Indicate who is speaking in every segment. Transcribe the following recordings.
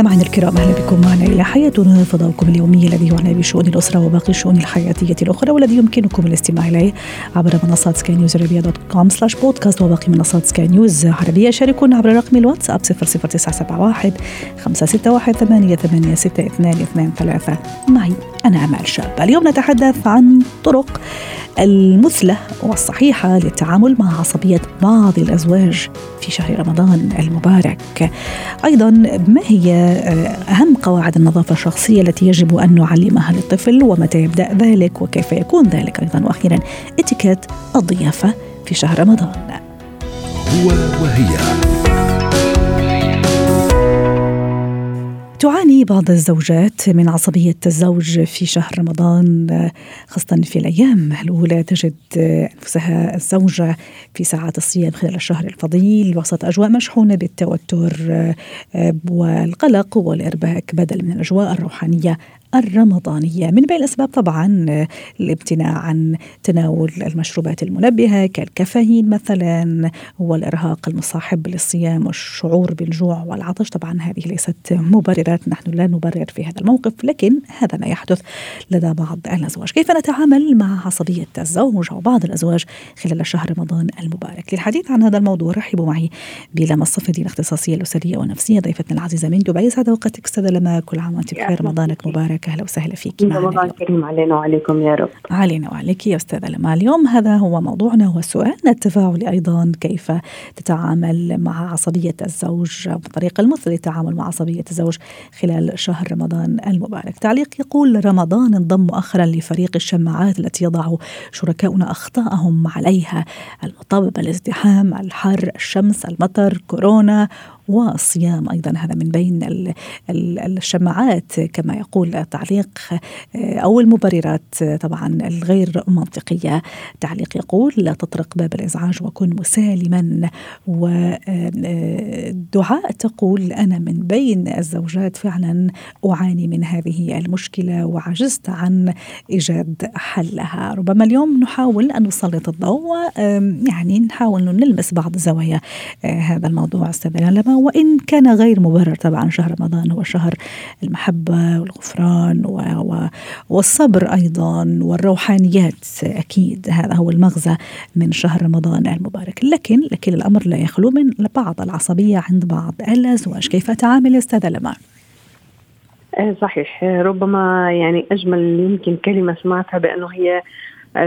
Speaker 1: مستمعينا الكرام أهلا بكم معنا إلى حياتنا فضاؤكم اليومي الذي يعنى بشؤون الأسرة وباقي الشؤون الحياتية الأخرى والذي يمكنكم الاستماع إليه عبر منصات سكاي نيوز عربيه dot com slash podcast وباقي منصات سكاي نيوز عربية. شاركونا عبر رقم الواتساب 00971 561 886223 معي أنا آمال شاب. اليوم نتحدث عن طرق المثلى والصحيحة للتعامل مع عصبية بعض الأزواج في شهر رمضان المبارك. أيضا ما هي أهم قواعد النظافة الشخصية التي يجب أن نعلمها للطفل ومتى يبدأ ذلك وكيف يكون ذلك أيضا. وأخيرا اتيكيت الضيافة في شهر رمضان.
Speaker 2: هو وهي.
Speaker 1: تعاني بعض الزوجات من عصبية الزوج في شهر رمضان خاصة في الأيام الأولى. تجد أنفسها الزوجة في ساعات الصيام خلال الشهر الفضيل وسط أجواء مشحونة بالتوتر والقلق والإرباك بدل من الأجواء الروحانية الرمضانية. من بين الأسباب طبعا الامتناع عن تناول المشروبات المنبهة كالكافيين مثلا والإرهاق المصاحب للصيام والشعور بالجوع والعطش. طبعا هذه ليست مبررات نحن لا نبرر في هذا الموقف لكن هذا ما يحدث لدى بعض الأزواج. كيف نتعامل مع عصبية الزوج أو بعض الأزواج خلال شهر رمضان المبارك؟ للحديث عن هذا الموضوع رحبوا معي بلما الصفدي الاختصاصية الأسرية والنفسية ضيفتنا العزيزة من دبي. سعد وقتك أستاذة لما كل عام وأنت بخير. رمضانك مبارك. معك أهلا وسهلا فيك
Speaker 3: رمضان كريم علينا وعليكم يا رب.
Speaker 1: علينا وعليك يا أستاذة لما اليوم هذا هو موضوعنا وسؤالنا التفاعلي أيضا كيف تتعامل مع عصبية الزوج بطريقه المثل للتعامل مع عصبية الزوج خلال شهر رمضان المبارك؟ تعليق يقول رمضان انضم مؤخرا لفريق الشماعات التي يضع شركاؤنا أخطاءهم عليها. المطب الازدحام الحر الشمس المطر كورونا والصيام أيضا. هذا من بين الشماعات كما يقول التعليق أو المبررات طبعا الغير منطقية. تعليق يقول لا تطرق باب الإزعاج وكن مسالما. ودعاء تقول أنا من بين الزوجات فعلا أعاني من هذه المشكلة وعجزت عن إيجاد حلها. ربما اليوم نحاول أن نسلط الضوء يعني نحاول نلمس بعض زوايا هذا الموضوع أستاذ لما. وإن كان غير مبرر طبعا شهر رمضان هو شهر المحبة والغفران والصبر أيضا والروحانيات أكيد. هذا هو المغزى من شهر رمضان المبارك. لكن لكن الأمر لا يخلو من بعض العصبية عند بعض الأزواج. كيف تعامل أستاذة لما؟
Speaker 3: صحيح. ربما يعني أجمل يمكن كلمة سمعتها بأنه هي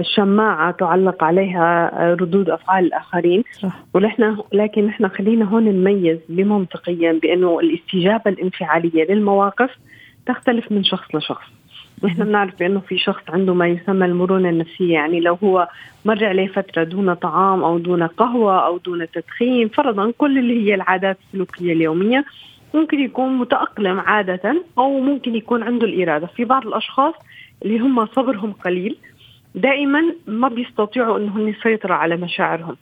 Speaker 3: شماعة تعلق عليها ردود أفعال الآخرين. صح. ونحن لكن نحن خلينا هون نميز بمنطقيا بأنه الاستجابة الانفعالية للمواقف تختلف من شخص لشخص. نحن بنعرف بأنه في شخص عنده ما يسمى المرونة النفسية. يعني لو هو مر عليه فترة دون طعام أو دون قهوة أو دون تدخين فرضا كل اللي هي العادات السلوكية اليومية ممكن يكون متأقلم عادة أو ممكن يكون عنده الإرادة. في بعض الأشخاص اللي هم صبرهم قليل دائما ما بيستطيعوا إنهم يسيطروا على مشاعرهم.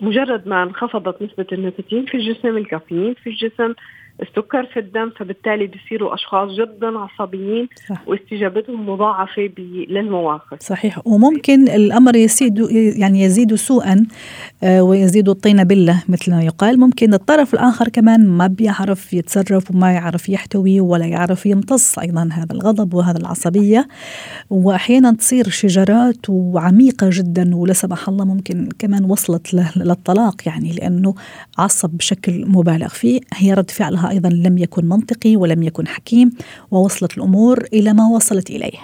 Speaker 3: مجرد ما انخفضت نسبة النيكوتين في الجسم الكافيين في الجسم السكر في الدم فبالتالي بيصيروا أشخاص جدا عصبيين صح. واستجابتهم مضاعفة للمواقف.
Speaker 1: صحيح. وممكن الأمر يزيد يعني يزيد سوءا آه، ويزيد الطين بلة مثل ما يقال. ممكن الطرف الآخر كمان ما بيعرف يتصرف وما يعرف يحتوي ولا يعرف يمتص أيضا هذا الغضب وهذا العصبية. واحيانا تصير شجرات وعميقة جدا ولا سمح الله ممكن كمان وصلت للطلاق يعني لأنه عصب بشكل مبالغ فيه. هي رد فعلها أيضا لم يكن منطقي ولم يكن حكيم ووصلت الأمور إلى ما وصلت إليه.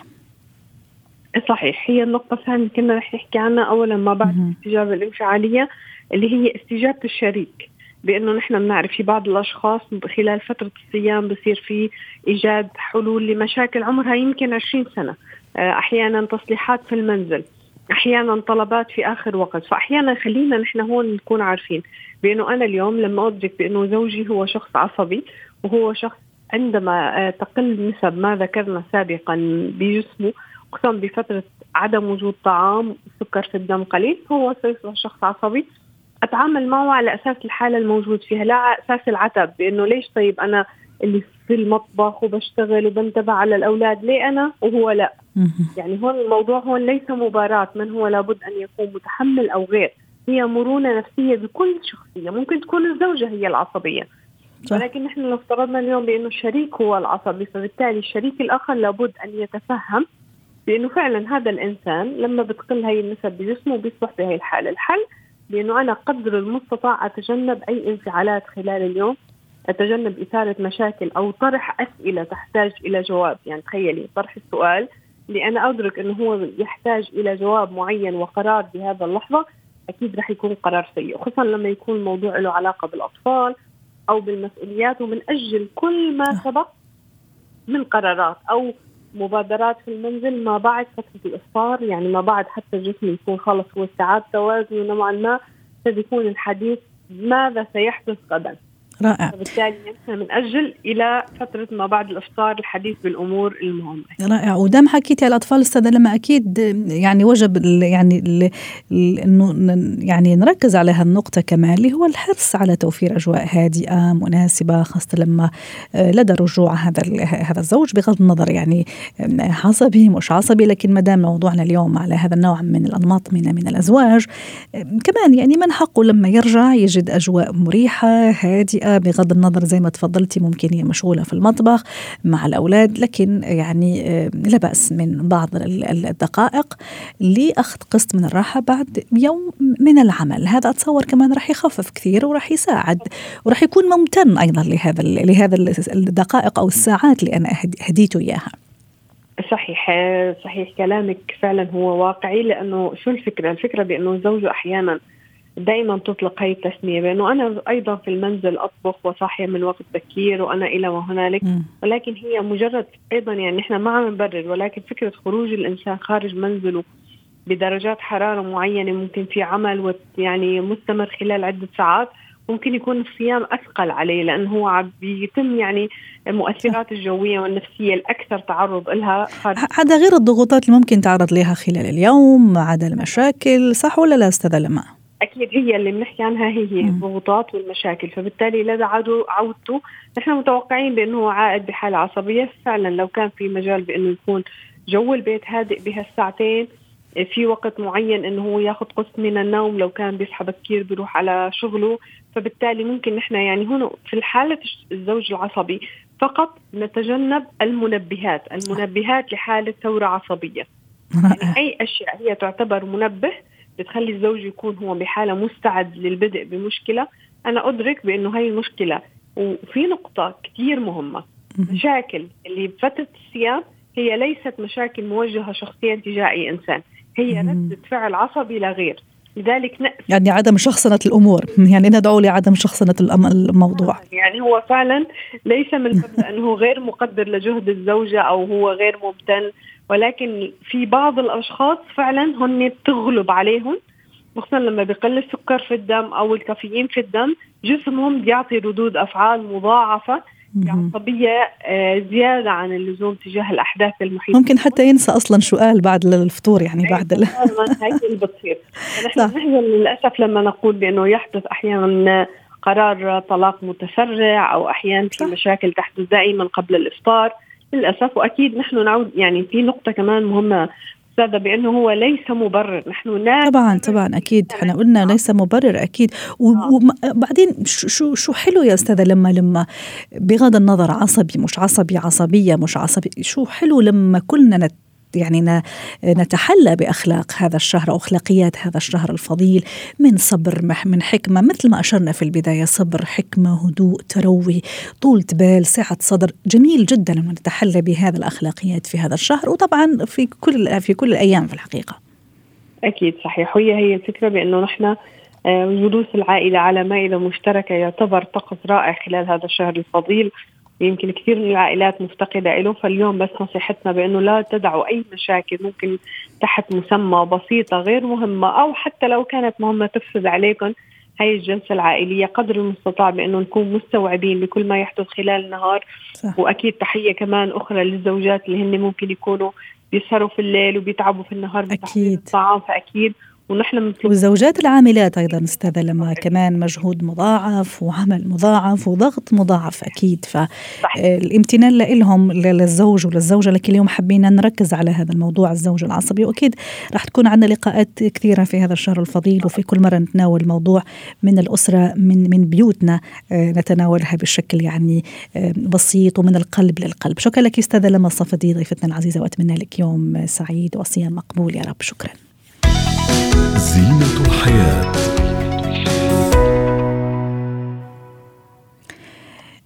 Speaker 3: صحيح هي النقطة الثانية كنا رح نحكي عنها أولا ما بعد الاستجابة الإنفعالية اللي هي استجابة الشريك بأنه نحن بنعرف في بعض الأشخاص خلال فترة الصيام بصير في إيجاد حلول لمشاكل عمرها يمكن 20 سنة. آه، أحيانا تصليحات في المنزل أحيانا طلبات في آخر وقت فاحيانا خلينا نحن هون نكون عارفين. بأنه أنا اليوم لما ادرك بأنه زوجي هو شخص عصبي وهو شخص عندما آه، تقل نسب ما ذكرنا سابقا بجسمه خصوصا بفترة عدم وجود طعام سكر في الدم قليل هو سيصبح شخص عصبي. أتعامل معه على أساس الحالة الموجود فيها لا على أساس العتب بأنه ليش طيب أنا اللي في المطبخ وبشتغل وبنتبه على الأولاد ليه أنا وهو لا؟ يعني هون الموضوع هون ليس مباراة من هو لابد أن يكون متحمل أو غير. هي مرونه نفسية بكل شخصية. ممكن تكون الزوجة هي العصبية. صح. ولكن نحن لو افترضنا اليوم بأنه الشريك هو العصبي فبالتالي الشريك الآخر لابد أن يتفهم بأنه فعلا هذا الإنسان لما بتقل هي النسب بجسمه بيصبح بهي الحالة، الحل بأنه أنا قدر المستطاع أتجنب أي انفعالات خلال اليوم، أتجنب إثارة مشاكل أو طرح أسئلة تحتاج إلى جواب، يعني تخيلي طرح السؤال لأنا أدرك أنه هو يحتاج إلى جواب معين وقرار بهذا اللحظة أكيد رح يكون قرار سيء خصوصا لما يكون الموضوع له علاقة بالأطفال أو بالمسؤوليات وبنأجل كل ما سبق من قرارات أو مبادرات في المنزل ما بعد فترة الإفطار يعني ما بعد حتى الجسم يكون خلص هو استعاد توازنه نوعا ما سيكون الحديث ماذا سيحدث غدا.
Speaker 1: رائع.
Speaker 3: وبالتالي نحن بنأجل إلى فترة ما بعد الإفطار الحديث بالأمور المهمة.
Speaker 1: رائع. ودام حكيتي على الأطفال أستاذة لما أكيد يعني وجب يعني إنه يعني نركز على هالنقطة كمان اللي هو الحرص على توفير أجواء هادئة مناسبة خاصة لما آه، لدى رجوع هذا هذا الزوج بغض النظر يعني عصبي مش عصبي لكن ما دام موضوعنا اليوم على هذا النوع من الأنماط من من الأزواج كمان يعني من حقه لما يرجع يجد أجواء مريحة هادئة بغض النظر زي ما تفضلتي ممكن هي مشغولة في المطبخ مع الأولاد لكن يعني آه، لا بأس من بعض الدقائق لأخذ قسط من الراحة بعد يوم من العمل هذا أتصور كمان راح يخفف كثير وراح يساعد وراح يكون ممتن أيضا لهذا لهذا الدقائق أو الساعات اللي أنا هديته إياها
Speaker 3: صحيح صحيح كلامك فعلا هو واقعي لأنه شو الفكرة؟ الفكرة بأنه الزوج أحيانا دائما تطلق هي التسمية بأنه أنا أيضا في المنزل أطبخ وصاحية من وقت بكير وأنا إلى وهنالك. ولكن هي مجرد أيضا يعني نحن ما عم نبرر ولكن فكرة خروج الإنسان خارج منزله بدرجات حرارة معينة ممكن في عمل يعني مستمر خلال عدة ساعات ممكن يكون الصيام أثقل عليه لأنه هو بيتم يعني المؤثرات الجوية والنفسية الأكثر تعرض لها
Speaker 1: هذا غير الضغوطات اللي ممكن تعرض لها خلال اليوم عدا المشاكل صح ولا لا أستاذة لما؟
Speaker 3: أكيد هي اللي بنحكي عنها هي هي الضغوطات والمشاكل. فبالتالي لدى عودته نحن متوقعين بأنه عائد بحالة عصبية. فعلا لو كان في مجال بأنه يكون جو البيت هادئ بهالساعتين في وقت معين إنه هو ياخذ قسط من النوم لو كان بيصحى بكير بيروح على شغله. فبالتالي ممكن نحن يعني هنا في حاله الزوج العصبي فقط نتجنب المنبهات المنبهات لحالة ثورة عصبية. يعني أي أشياء هي تعتبر منبه بتخلي الزوج يكون هو بحالة مستعد للبدء بمشكلة. أنا أدرك بأنه هي المشكلة وفي نقطة كثير مهمة. مشاكل اللي بفترة الصيام هي ليست مشاكل موجهة شخصيا تجاه أي إنسان هي ردة فعل عصبي لا غير. لذلك
Speaker 1: نأس. يعني عدم شخصنة الأمور. يعني ندعو لعدم شخصنة الموضوع.
Speaker 3: يعني هو فعلا ليس من باب أنه غير مقدر لجهد الزوجة أو هو غير ممتن. ولكن في بعض الأشخاص فعلا هن بتغلب عليهم خصوصا لما بقل السكر في الدم أو الكافيين في الدم جسمهم بيعطي ردود أفعال مضاعفة عصبية آه، زيادة عن اللزوم تجاه الأحداث المحيطة.
Speaker 1: ممكن حتى ينسى أصلا شو قال بعد الفطور يعني
Speaker 3: إيه،
Speaker 1: بعد
Speaker 3: هي اللي بتصير. نحن نحزن للأسف لما نقول بأنه يحدث أحيانا قرار طلاق متسرع أو أحيانا في مشاكل تحدث دائما قبل الإفطار للأسف وأكيد نحن نعود يعني في نقطة كمان مهمة أستاذة بأنه هو ليس مبرر. نحن
Speaker 1: لا طبعا طبعا أكيد. إحنا قلنا ليس مبرر أكيد. وبعدين شو شو حلو يا أستاذة لما لما بغض النظر عصبي مش عصبي عصبية مش عصبي شو حلو لما كلنا يعني نتحلى بأخلاق هذا الشهر أو أخلاقيات هذا الشهر الفضيل من صبر من حكمة مثل ما أشرنا في البداية صبر حكمة هدوء تروي طولة بال سعه صدر. جميل جدا لما نتحلى بهذه الأخلاقيات في هذا الشهر وطبعا في كل في كل الأيام في الحقيقة.
Speaker 3: أكيد صحيح. وهي هي الفكرة بانه نحن آه، جلوس العائلة على مائده مشتركة يعتبر طقس رائع خلال هذا الشهر الفضيل. يمكن كثير من العائلات مفتقدة له فاليوم بس نصيحتنا بأنه لا تدعوا أي مشاكل ممكن تحت مسمى بسيطة غير مهمة أو حتى لو كانت مهمة تفسد عليكم هاي الجلسة العائلية قدر المستطاع بأنه نكون مستوعبين لكل ما يحدث خلال النهار. صح. وأكيد تحية كمان أخرى للزوجات اللي هن ممكن يكونوا بيسهروا في الليل وبيتعبوا في النهار
Speaker 1: أكيد.
Speaker 3: الطعام فأكيد ونحن
Speaker 1: والزوجات العاملات أيضا أستاذة لما كمان مجهود مضاعف وعمل مضاعف وضغط مضاعف أكيد. فالامتنان لهم للزوج وللزوجة لكن اليوم حبينا نركز على هذا الموضوع الزوج العصبي. وأكيد راح تكون عندنا لقاءات كثيرة في هذا الشهر الفضيل وفي كل مرة نتناول موضوع من الأسرة من من بيوتنا آه، نتناولها بشكل يعني آه، بسيط ومن القلب للقلب. شكرا لك أستاذة لما الصفدي ضيفتنا العزيزة وأتمنى لك يوم سعيد وصيام مقبول. يا رب شكرا. زينة الحياة.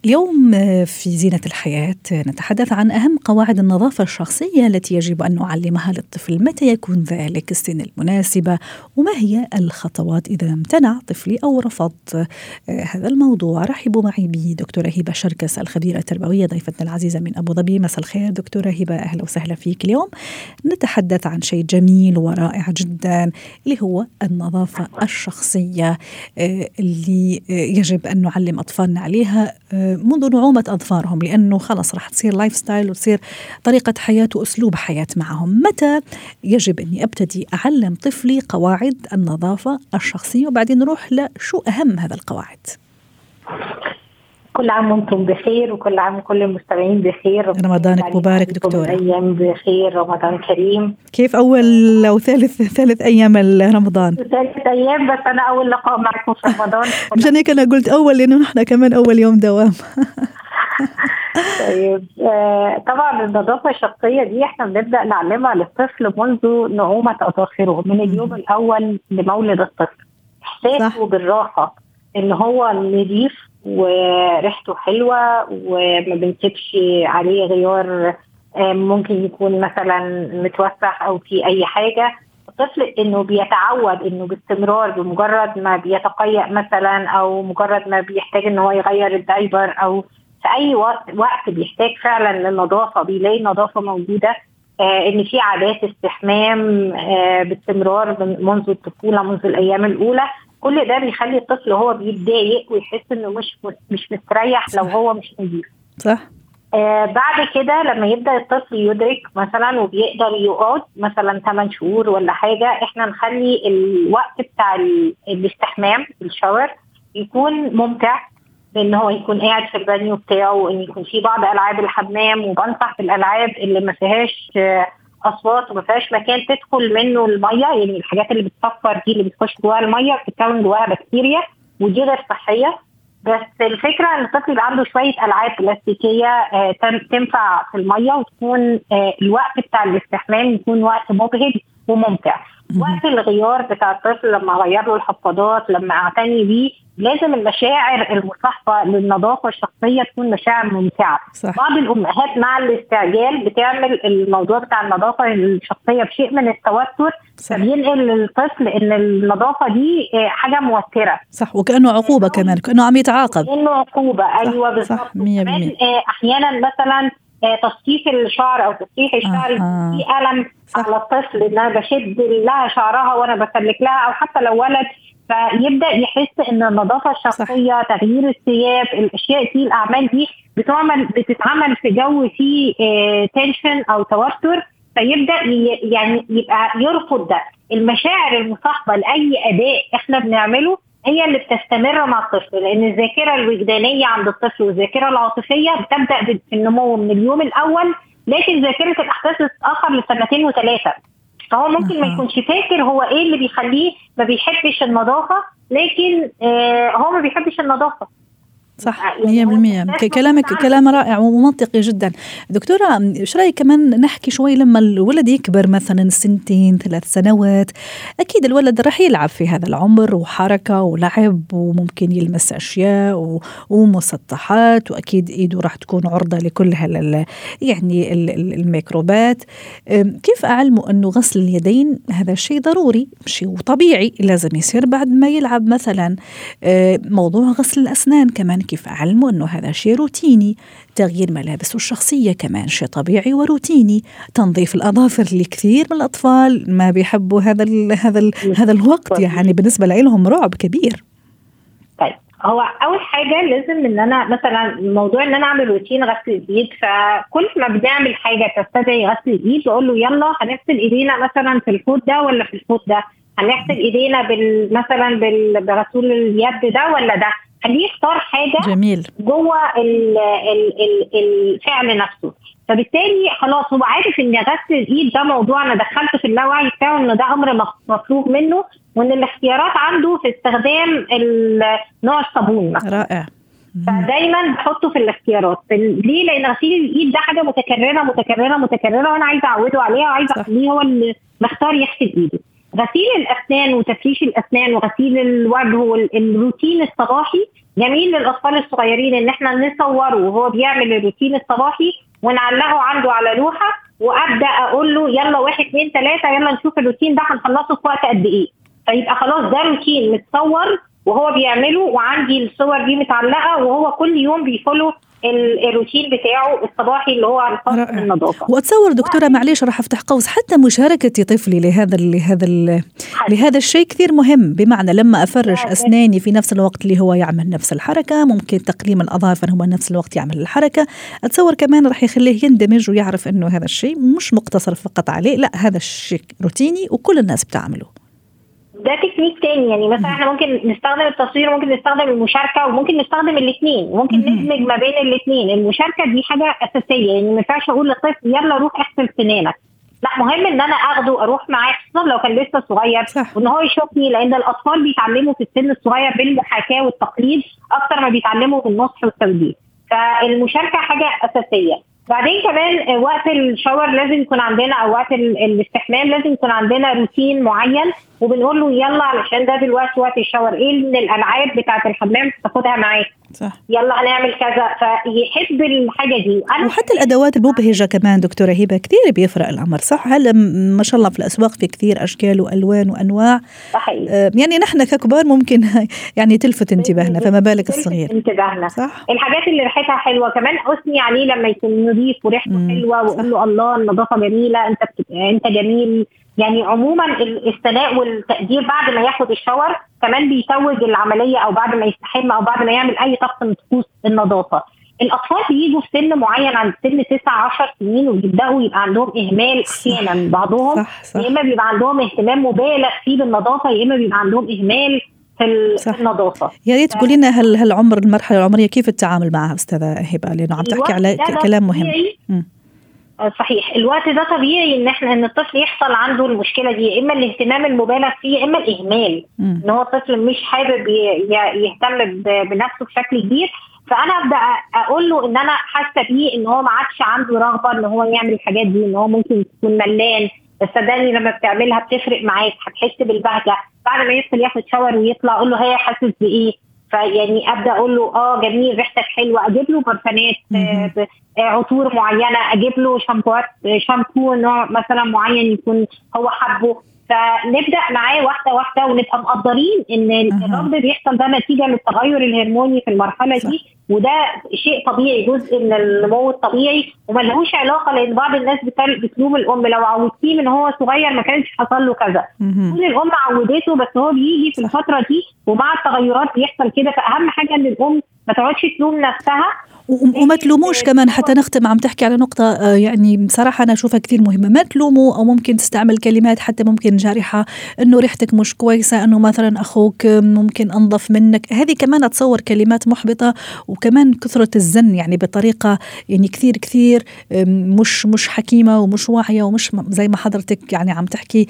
Speaker 1: اليوم في زينة الحياة نتحدث عن أهم قواعد النظافة الشخصية التي يجب أن نعلمها للطفل. متى يكون ذلك؟ السن المناسبة؟ وما هي الخطوات إذا امتنع طفلي أو رفض؟ هذا الموضوع. رحبوا معي بدكتورة هبة شركس الخبيرة التربوية ضيفتنا العزيزة من أبو ظبي. مساء الخير دكتورة هبة. أهلا وسهلا فيك اليوم. نتحدث عن شيء جميل ورائع جدا اللي هو النظافة الشخصية اللي يجب أن نعلم أطفالنا عليها منذ نعومة أظفارهم لأنه خلص راح تصير lifestyle وتصير طريقة حياة وأسلوب حياة معهم. متى يجب أني أبتدي أعلم طفلي قواعد النظافة الشخصية؟ وبعدين نروح لشو أهم هذا القواعد.
Speaker 4: كل عام وأنتم بخير وكل عام كل المستمعين بخير.
Speaker 1: رمضانك مبارك دكتورة.
Speaker 4: أيام بخير رمضان كريم.
Speaker 1: كيف أول أو ثالث ثالث أيام رمضان؟
Speaker 4: ثالث أيام بس أنا أول لقاء معكم في رمضان.
Speaker 1: مشان هيك أنا قلت أول لأنه نحن كمان أول يوم دوام.
Speaker 4: طيب آه طبعا النظافة الشخصية دي إحنا بنبدأ نعلمها للطفل منذ نعومة أظافره من اليوم الأول لمولد الطفل. إحساسه بالراحة إن هو نظيف وريحته حلوة وما بنسيبش عليه غيار ممكن يكون مثلا متوسخ أو في أي حاجة. الطفل إنه بيتعود إنه باستمرار بمجرد ما بيتقيأ مثلا أو مجرد ما بيحتاج إن هو يغير الدايبر أو في أي وقت وقت بيحتاج فعلا للنظافة بيلاقي النظافه موجودة آه إن في عادات استحمام آه باستمرار منذ الطفولة منذ الأيام الأولى. كل ده بيخلي الطفل هو بيتضايق ويحس إنه مش مش مستريح لو هو مش نظيف
Speaker 1: صح.
Speaker 4: آه بعد كده لما يبدأ الطفل يدرك مثلا وبيقدر يقعد مثلا 8 شهور ولا حاجة إحنا نخلي الوقت بتاع الاستحمام الشاور يكون ممتع بإن هو يكون قاعد في البانيو بتاعه وإن يكون في بعض ألعاب الحمام وبنصح بالألعاب اللي ما فيهاش آه أصوات وما فيهاش مكان تدخل منه المية يعني الحاجات اللي بتصفر دي اللي بتخش جواها المية بتتكون جواها بكتيريا ودي غير صحية. بس الفكرة إن الطفل يبقى عنده شوية ألعاب بلاستيكية آه تنفع في المية وتكون آه الوقت بتاع الاستحمام يكون وقت مبهج وممتع. وقت الغيار بتاع الطفل لما اغير له الحفاضات لما اعتني بيه لازم المشاعر المصاحبة للنظافة الشخصية تكون مشاعر ممتعة. صح. بعض الأمهات مع الاستعجال بتعمل الموضوع بتاع النظافة الشخصية بشيء من التوتر فبينقل للطفل إن النظافة دي حاجة موترة.
Speaker 1: صح وكأنه عقوبة كمان كأنه عم يتعاقب.
Speaker 4: كأنه عقوبة. أيوه بالظبط أحيانا مثلا تصفيف الشعر أو تسريح الشعر آه. في الم صح. على الطفل ان أنا بشد لها شعرها وأنا بسلك لها أو حتى لو ولد فيبدأ يحس إن النظافة الشخصية صح. تغيير الثياب الأشياء دي الأعمال دي بتعمل بتتعمل في جو فيه آه تنشن أو توتر فيبدأ يعني يبقى يرفض ده المشاعر المصاحبة لأي أداء إحنا بنعمله هي اللي بتستمر مع الطفل لأن الذاكرة الوجدانية عند الطفل والذاكرة العاطفية بتبدأ في النمو من اليوم الأول لكن ذاكرة الأحداث تتاخر لسنتين وثلاثه فهو ممكن ما يكونش فاكر هو إيه اللي بيخليه ما بيحبش النظافة لكن آه هو ما بيحبش النظافة.
Speaker 1: صح 100% كلامك كلام رائع ومنطقي جدا. دكتورة إيش رأيك كمان نحكي شوي لما الولد يكبر مثلا سنتين ثلاث سنوات؟ أكيد الولد راح يلعب في هذا العمر وحركة ولعب وممكن يلمس أشياء ومسطحات وأكيد إيده راح تكون عرضة لكل هال يعني الميكروبات. كيف اعلمه أنه غسل اليدين هذا شيء ضروري شيء طبيعي لازم يصير بعد ما يلعب مثلا؟ موضوع غسل الأسنان كمان كيف أعلمه أنه هذا شيء روتيني تغيير ملابسه الشخصية كمان شيء طبيعي وروتيني. تنظيف الأظافر لكثير من الأطفال ما بيحبوا هذا ال هذا ال هذا الوقت يعني بالنسبة لهم رعب كبير.
Speaker 4: طيب هو أول حاجة لازم إن أنا مثلا موضوع إن أنا أعمل روتين غسل الايد فكل ما بنعمل حاجة تستدعي غسل الايد بقول له يلا هنغسل إيدينا مثلا في الحوض ده ولا في الحوض ده؟ هنغسل إيدينا بال مثلا بغسول اليد ده ولا ده؟ خليه يختار حاجة
Speaker 1: جميل.
Speaker 4: جوه ال ال ال الفعل نفسه. فبالتالي خلاص هو عارف ان غسل الإيد ده موضوع أنا دخلته في اللاوعي بتاعه ان ده أمر مفروغ منه وإن الاختيارات عنده في استخدام نوع الصابون
Speaker 1: رائع.
Speaker 4: فدايما بحطه في الاختيارات. ليه؟ لأن غسيل الإيد ده حاجة متكررة متكررة متكررة وأنا عايزة أعوده عليها وعايزة أخليه هو اللي مختار يغسل إيده. غسيل الأسنان وتفريش الأسنان وغسيل الوجه والروتين الصباحي جميل للأطفال الصغيرين إن إحنا نصوره وهو بيعمل الروتين الصباحي ونعلقه عنده على لوحة وأبدأ أقول له يلا واحد اثنين ثلاثة يلا نشوف الروتين ده هنخلصه في وقت قد إيه. فيبقى خلاص ده روتين متصور وهو بيعمله وعندي الصور دي متعلقة وهو كل يوم بيفولو الروتين بتاعه الصباحي اللي هو الخاص بالنظافه
Speaker 1: واتصور دكتورة معليش راح أفتح قوس حتى مشاركه طفلي لهذا لهذا لهذا الشيء كثير مهم. بمعنى لما أفرش أسناني في نفس الوقت اللي هو يعمل نفس الحركة ممكن تقليم الأظافر هو نفس الوقت يعمل الحركة. أتصور كمان راح يخليه يندمج ويعرف إنه هذا الشيء مش مقتصر فقط عليه لا هذا الشيء روتيني وكل الناس بتعمله.
Speaker 4: ده تكنيك تاني يعني مثلا إحنا ممكن نستخدم التصوير وممكن نستخدم المشاركة وممكن نستخدم الاثنين وممكن ندمج ما بين الاثنين المشاركة دي حاجة أساسية يعني ما ينفعش أقول للطفل يلا روح اغسل سنانك. لا مهم إن أنا أخده أروح معاه خصوصا لو كان لسه صغير وإن هو يشوفني لأن الأطفال بيتعلموا في السن الصغير بالمحاكاة والتقليد أكتر ما بيتعلموا بالنصح والتوجيه. فالمشاركة حاجة أساسية. بعدين كمان وقت الشاور لازم يكون عندنا أو وقت الاستحمام لازم يكون عندنا روتين معين وبنقول له يلا علشان ده دلوقتي وقت الشاور. إيه من الألعاب بتاعة الحمام تاخدها معاك؟ صح. يلا هنعمل كذا. فيحب الحاجة دي.
Speaker 1: أنا وحتى الأدوات المبهجة كمان دكتورة هبة كثير بيفرق الأمر صح؟ هلا ما شاء الله في الأسواق في كثير أشكال وألوان وأنواع.
Speaker 4: صحيح. آه
Speaker 1: يعني نحن ككبار ممكن يعني تلفت انتباهنا فما بالك الصغير.
Speaker 4: انتباهنا. صح. الحاجات اللي ريحتها حلوة كمان اثني عليه لما يكون نظيف وريحته حلوة وأقول له الله النظافة جميلة أنت أنت جميل. يعني عموما الثناء والتقدير بعد ما ياخد الشاور كمان بيتوج العملية أو بعد ما يستحم أو بعد ما يعمل أي طقس من طقوس النظافة. الأطفال بيجوا في سن معين عند سن 9 10 سنين وبيبدأوا يبقى عندهم إهمال أحيانا بعضهم صح صح. يا إما بيبقى عندهم اهتمام مبالغ فيه بالنظافة يا إما بيبقى عندهم إهمال في صح. النظافة
Speaker 1: يا ريت تقولي لنا هالعمر المرحلة العمرية كيف التعامل معها أستاذة هبة لأنه عم تحكي على كلام مهم
Speaker 4: صحيح. الوقت ده طبيعي إن إحنا إن الطفل يحصل عنده المشكلة دي يا إما الاهتمام المبالغ فيه يا إما الإهمال. م. إن هو الطفل مش حابب يهتم بنفسه بشكل كبير. فأنا أبدأ أقول له إن أنا حاسة بيه إن هو ما عادش عنده رغبة إن هو يعمل الحاجات دي إن هو ممكن يكون ملان. بس صدقني لما بتعملها بتفرق معاك هتحس بالبهجة. بعد ما يدخل ياخد شاور ويطلع أقول له هي حاسس بإيه؟ فيعني أبدأ أقول له آه جميل ريحتك حلوة. أجيب له برفانات آه عطور معينة. أجيب له شامبوات شامبو نوع مثلا معين يكون هو حبه. فنبدأ معاه واحدة واحدة ونبقى مقدرين إن الرفض بيحصل ده نتيجة للتغير الهرموني في المرحلة صح. دي وده شيء طبيعي جزء من النمو الطبيعي وملهوش علاقة لأن بعض الناس بتلوم الأم لو عودتيه من هو صغير ما كانش حصل له كذا. كل الأم عودته بس هو بيجي في الفترة دي ومع التغيرات بيحصل كده. فأهم حاجة إن الأم ما تقعدش تلوم نفسها
Speaker 1: وما تلوموش كمان حتى نختم عم تحكي على نقطة يعني بصراحة أنا أشوفها كثير مهمة. ما تلوموا أو ممكن تستعمل كلمات حتى ممكن جارحة إنه ريحتك مش كويسة إنه مثلا أخوك ممكن أنظف منك. هذه كمان أتصور كلمات محبطة وكمان كثرة الزن يعني بطريقة يعني كثير كثير مش مش حكيمة ومش واعية ومش زي ما حضرتك يعني عم تحكي.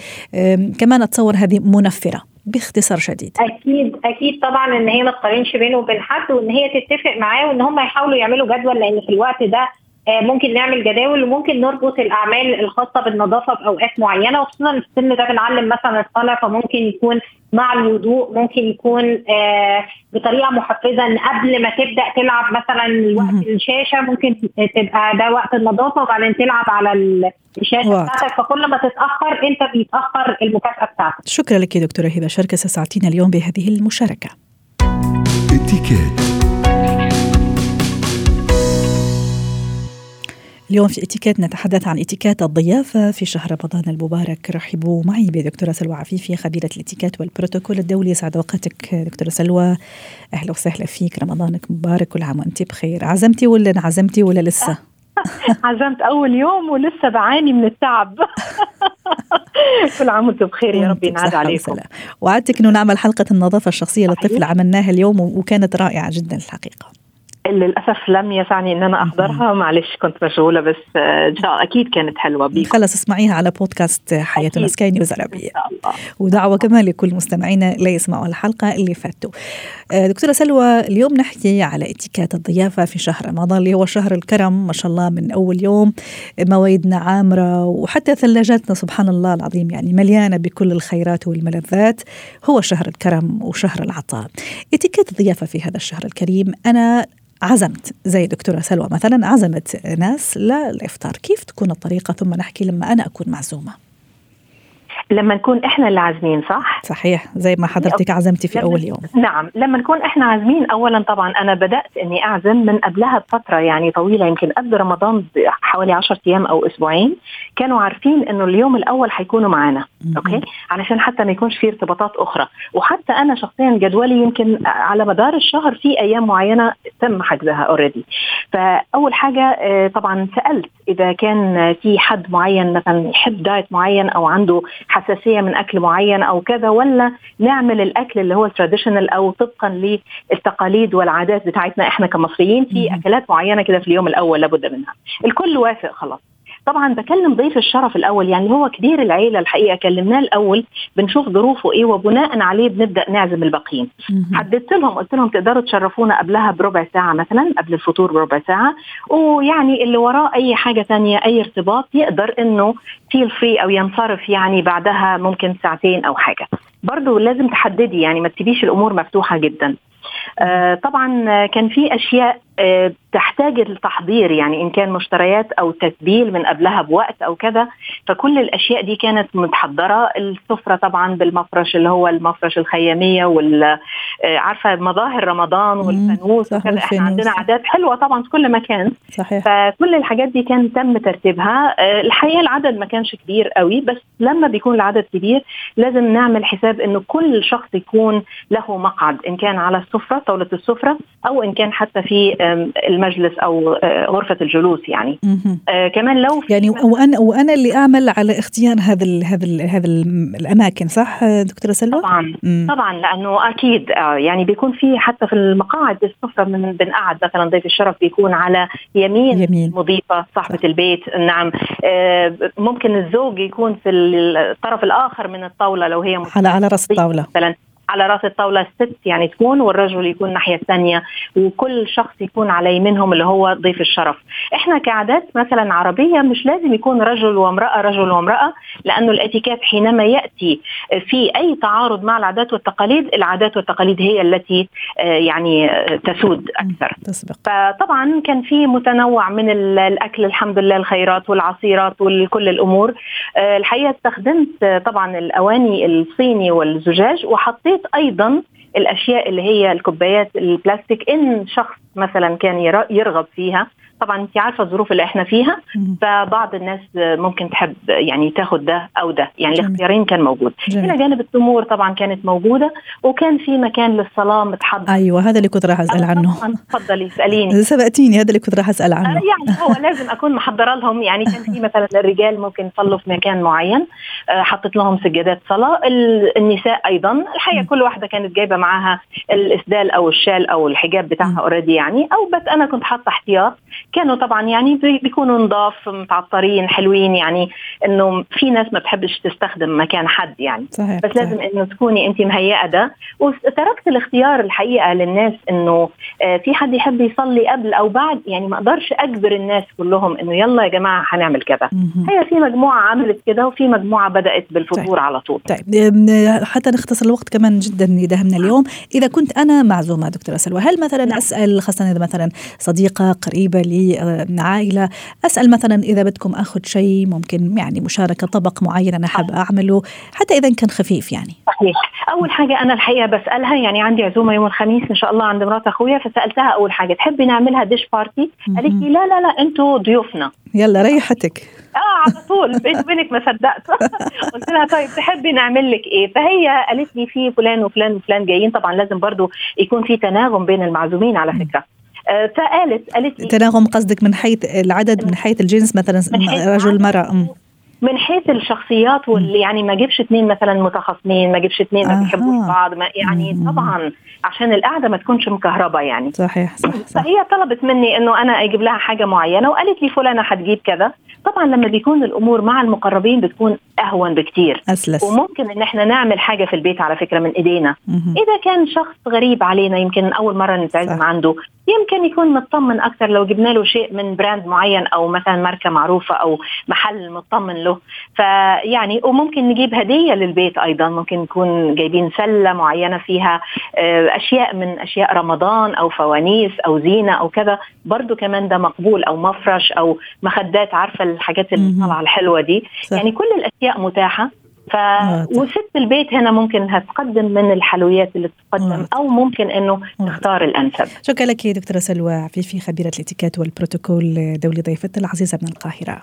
Speaker 1: كمان أتصور هذه منفرة. باختصار شديد.
Speaker 4: أكيد أكيد طبعا إن هي ما تقارنش بينه وبين حد وإن هي تتفق معاه وإن هم يحاولوا يعملوا جدول لأن في الوقت ده ممكن نعمل جداول وممكن نربط الأعمال الخاصة بالنظافة بأوقات معينة وخصوصا في السن ده بنعلم مثلا الصلاه فممكن يكون مع الوضوء ممكن يكون آه بطريقة محفزة إن قبل ما تبدأ تلعب مثلا وقت الشاشة ممكن تبقى ده وقت النظافة وبعدين تلعب على الشاشة. بتاعتك فكل ما تتأخر أنت بيتأخر المكافأة بتاعتك.
Speaker 1: شكرا لك يا دكتورة هبة شركة ساعتين اليوم بهذه المشاركة. اليوم في اتيكيت نتحدث عن اتيكيت الضيافة في شهر رمضان المبارك. رحبوا معي بدكتورة سلوى عفيفي خبيرة الاتيكيت والبروتوكول الدولي. سعد وقتك دكتورة سلوى. أهلا وسهلا فيك. رمضانك مبارك كل عام وأنت بخير. عزمتي ولا انعزمتي ولا لسه؟
Speaker 5: عزمت أول يوم ولسه بعاني من التعب. كل عام وأنتم بخير يا رب ينعاد عليكم.
Speaker 1: وعدتك إنه نعمل حلقة النظافة الشخصية للطفل عملناها اليوم وكانت رائعة جدا الحقيقة.
Speaker 5: للأسف لم يسعني إن أنا أحضرها. معلش كنت مشغولة بس آه، أكيد كانت حلوة
Speaker 1: بيكم. خلص اسمعيها على بودكاست حياتنا سكاي نيوز عربية. ودعوة كمان لكل مستمعينا لا يسمعوا الحلقة اللي فاتوا. آه، دكتورة سلوى اليوم نحكي على اتيكات الضيافة في شهر رمضان اللي هو شهر الكرم ما شاء الله من أول يوم. مواعيدنا عامرة وحتى ثلاجاتنا سبحان الله العظيم يعني مليانة بكل الخيرات والملذات. هو شهر الكرم وشهر العطاء. اتيكات الضيافة في هذا الشهر الكريم أنا عزمت زي دكتورة سلوى مثلا عزمت ناس للإفطار كيف تكون الطريقة؟ ثم نحكي لما أنا أكون معزومة.
Speaker 5: لما نكون إحنا اللي عازمين صح؟
Speaker 1: صحيح زي ما حضرتك عزمتي في أول يوم.
Speaker 5: نعم لما نكون إحنا عازمين اولا طبعا أنا بدأت إني أعزم من قبلها بفترة يعني طويلة يمكن قبل رمضان بحوالي 10 أيام أو أسبوعين كانوا عارفين إنه اليوم الأول حيكونوا معنا okay؟ علشان حتى ما يكونش في ارتباطات أخرى. وحتى أنا شخصيا جدولي يمكن على مدار الشهر في أيام معينة تم حجزها already فأول حاجة آه، طبعا سألت إذا كان في حد معين مثلا يحب diet معين أو عنده حساسيه من أكل معين أو كذا ولا نعمل الأكل اللي هو التراديشنال أو طبقا للتقاليد والعادات بتاعتنا إحنا كمصريين في أكلات معينة كده في اليوم الأول لابد منها. الكل وافق خلاص. طبعا بكلم ضيف الشرف الأول يعني هو كبير العيلة الحقيقة كلمناه الأول بنشوف ظروفه إيه وبناء عليه بنبدأ نعزم الباقيين. حددت لهم قلت لهم تقدروا تشرفونا قبلها بربع ساعة مثلا قبل الفطور بربع ساعة ويعني اللي وراه أي حاجة تانية أي ارتباط يقدر إنه feel free أو ينصرف يعني بعدها ممكن ساعتين أو حاجة. برضه لازم تحددي يعني ما تسيبيش الأمور مفتوحة جدا. آه طبعا كان في أشياء تحتاج التحضير يعني إن كان مشتريات أو تتبيل من قبلها بوقت أو كذا. فكل الأشياء دي كانت متحضرة. السفرة طبعا بالمفرش اللي هو المفرش الخيامية وال آه، عارفة مظاهر رمضان والفانوس وكذا. إحنا عندنا عادات حلوة طبعا في كل مكان. صحيح. فكل الحاجات دي كان تم ترتيبها. آه، الحقيقة العدد ما كانش كبير قوي بس لما بيكون العدد كبير لازم نعمل حساب إنه كل شخص يكون له مقعد إن كان على السفرة طاولة السفرة أو إن كان حتى في المجلس أو آه، غرفة الجلوس يعني
Speaker 1: آه كمان لو يعني وأنا وأنا اللي أعمل على اختيار هذا ال هذا ال هذا الأماكن صح دكتورة سلوى؟
Speaker 5: طبعا مم. طبعا لأنه أكيد آه يعني بيكون في حتى في المقاعد السفرة من بنقعد مثلا ضيف الشرف بيكون على يمين, يمين. مضيفة صاحبة صح. البيت نعم آه ممكن الزوج يكون في الطرف الآخر من الطاولة لو هي
Speaker 1: على على رأس الطاولة
Speaker 5: مثلا على رأس الطاولة الست يعني تكون والرجل يكون الناحيه الثانية وكل شخص يكون على يمينهم اللي هو ضيف الشرف. إحنا كعادات مثلا عربية مش لازم يكون رجل وامرأة رجل وامرأة لأنه الإتيكيت حينما يأتي في أي تعارض مع العادات والتقاليد العادات والتقاليد هي التي آه، يعني تسود أكثر. تسبق. فطبعا كان في متنوع من الأكل الحمد لله الخيرات والعصيرات وكل الأمور. آه، الحقيقة استخدمت طبعا الأواني الصيني والزجاج وحطيت حطيت أيضا الأشياء اللي هي الكوبايات البلاستيك إن شخص مثلا كان يرغب فيها. طبعا انت عارفة الظروف اللي إحنا فيها فبعض الناس ممكن تحب يعني تاخد ده أو ده. يعني الاختيارين كان موجود. إلى جانب التمور طبعا كانت موجودة وكان في مكان للصلاة متحضر.
Speaker 1: أيوه هذا اللي كنت راح أسأل عنه.
Speaker 5: تفضلي اسأليني.
Speaker 1: سبقتيني هذا اللي كنت راح أسأل عنه.
Speaker 5: آه، يعني هو لازم أكون محضرة لهم. يعني كان في مثلا الرجال ممكن يصلوا في مكان معين آه، حطيت لهم سجادات صلاة. النساء أيضا. الحقيقة كل واحدة كانت جايبة معاها الإسدال أو الشال أو الحجاب بتاعها اوريدي يعني. أو بس أنا كنت حاطة احتياط. كانوا طبعا يعني بيكونوا نضاف متعطرين حلوين يعني إنه في ناس ما بتحبش تستخدم مكان حد يعني. صحيح بس لازم إنه تكوني انت مهيئة ده. وتركت الاختيار الحقيقة للناس إنه آه، في حد يحب يصلي قبل أو بعد يعني ما أقدرش أجبر الناس كلهم إنه يلا يا جماعة هنعمل كذا. هي في مجموعة عملت كده وفي مجموعة بدأت بالفطور طيب. على طول.
Speaker 1: طيب حتى نختصر الوقت كمان جدا يدهمنا اليوم. إذا كنت أنا معزومه دكتورة سلوى هل مثلا نعم. أسأل خاصة إذا مثلا صديقة قريبة لي عائله أسأل مثلا إذا بدكم أخذ شيء ممكن يعني مشاركة طبق معين أنا حابه أعمله حتى إذا كان خفيف يعني.
Speaker 5: صحيح. أول حاجة أنا الحقيقة بسألها يعني عندي عزومة يوم الخميس إن شاء الله عند مرات أخويا فسألتها أول حاجة تحبي نعملها ديش بارتي قالت لي لا لا لا أنتوا ضيوفنا.
Speaker 1: يلا ريحتك.
Speaker 5: آه على طول. بيني وبينك ما صدقت. قلت لها طيب تحبي نعمل لك إيه؟ فهي قالت لي في فلان وفلان وفلان جايين. طبعا لازم برضو يكون في تناغم بين المعزومين على فكرة. فقالت قالت لي
Speaker 1: تناغم قصدك من حيث العدد من حيث الجنس مثلا رجل مرأة
Speaker 5: من حيث الشخصيات واللي يعني ما جيبش اثنين مثلا متخاصمين ما جيبش اثنين ما بيحبوش بعض ما يعني مم. طبعا عشان القعدة ما تكونش مكهربة يعني
Speaker 1: صحيح صح, صح.
Speaker 5: فهي طلبت مني إنه أنا أجيب لها حاجة معينة وقالت لي فلانة حتجيب كذا طبعا لما بيكون الأمور مع المقربين بتكون أهون بكتير
Speaker 1: أسلس.
Speaker 5: وممكن إن إحنا نعمل حاجة في البيت على فكرة من إيدينا
Speaker 1: مهم.
Speaker 5: إذا كان شخص غريب علينا يمكن أول مرة نتعزم. عنده يمكن يكون مطمن أكثر لو جبنا له شيء من براند معين أو مثلا ماركة معروفة أو محل مطمن له فيعني وممكن نجيب هدية للبيت أيضا ممكن نكون جايبين سلة معينة فيها آه، أشياء من أشياء رمضان أو فوانيس أو زينة أو كذا برضو كمان ده مقبول أو مفرش أو مخدات عارفة الحاجات اللي. طالعة الحلوة دي
Speaker 1: صح.
Speaker 5: يعني كل الأشياء متاحة ف
Speaker 1: واضح.
Speaker 5: وست البيت هنا ممكن هتقدم من الحلويات اللي تقدم
Speaker 1: واضح.
Speaker 5: أو ممكن
Speaker 1: إنه.
Speaker 5: تختار الأنسب
Speaker 1: شكرا لك دكتورة سلوى عفيفي خبيرة الاتيكيت والبروتوكول دولي ضيفتنا العزيزة من القاهرة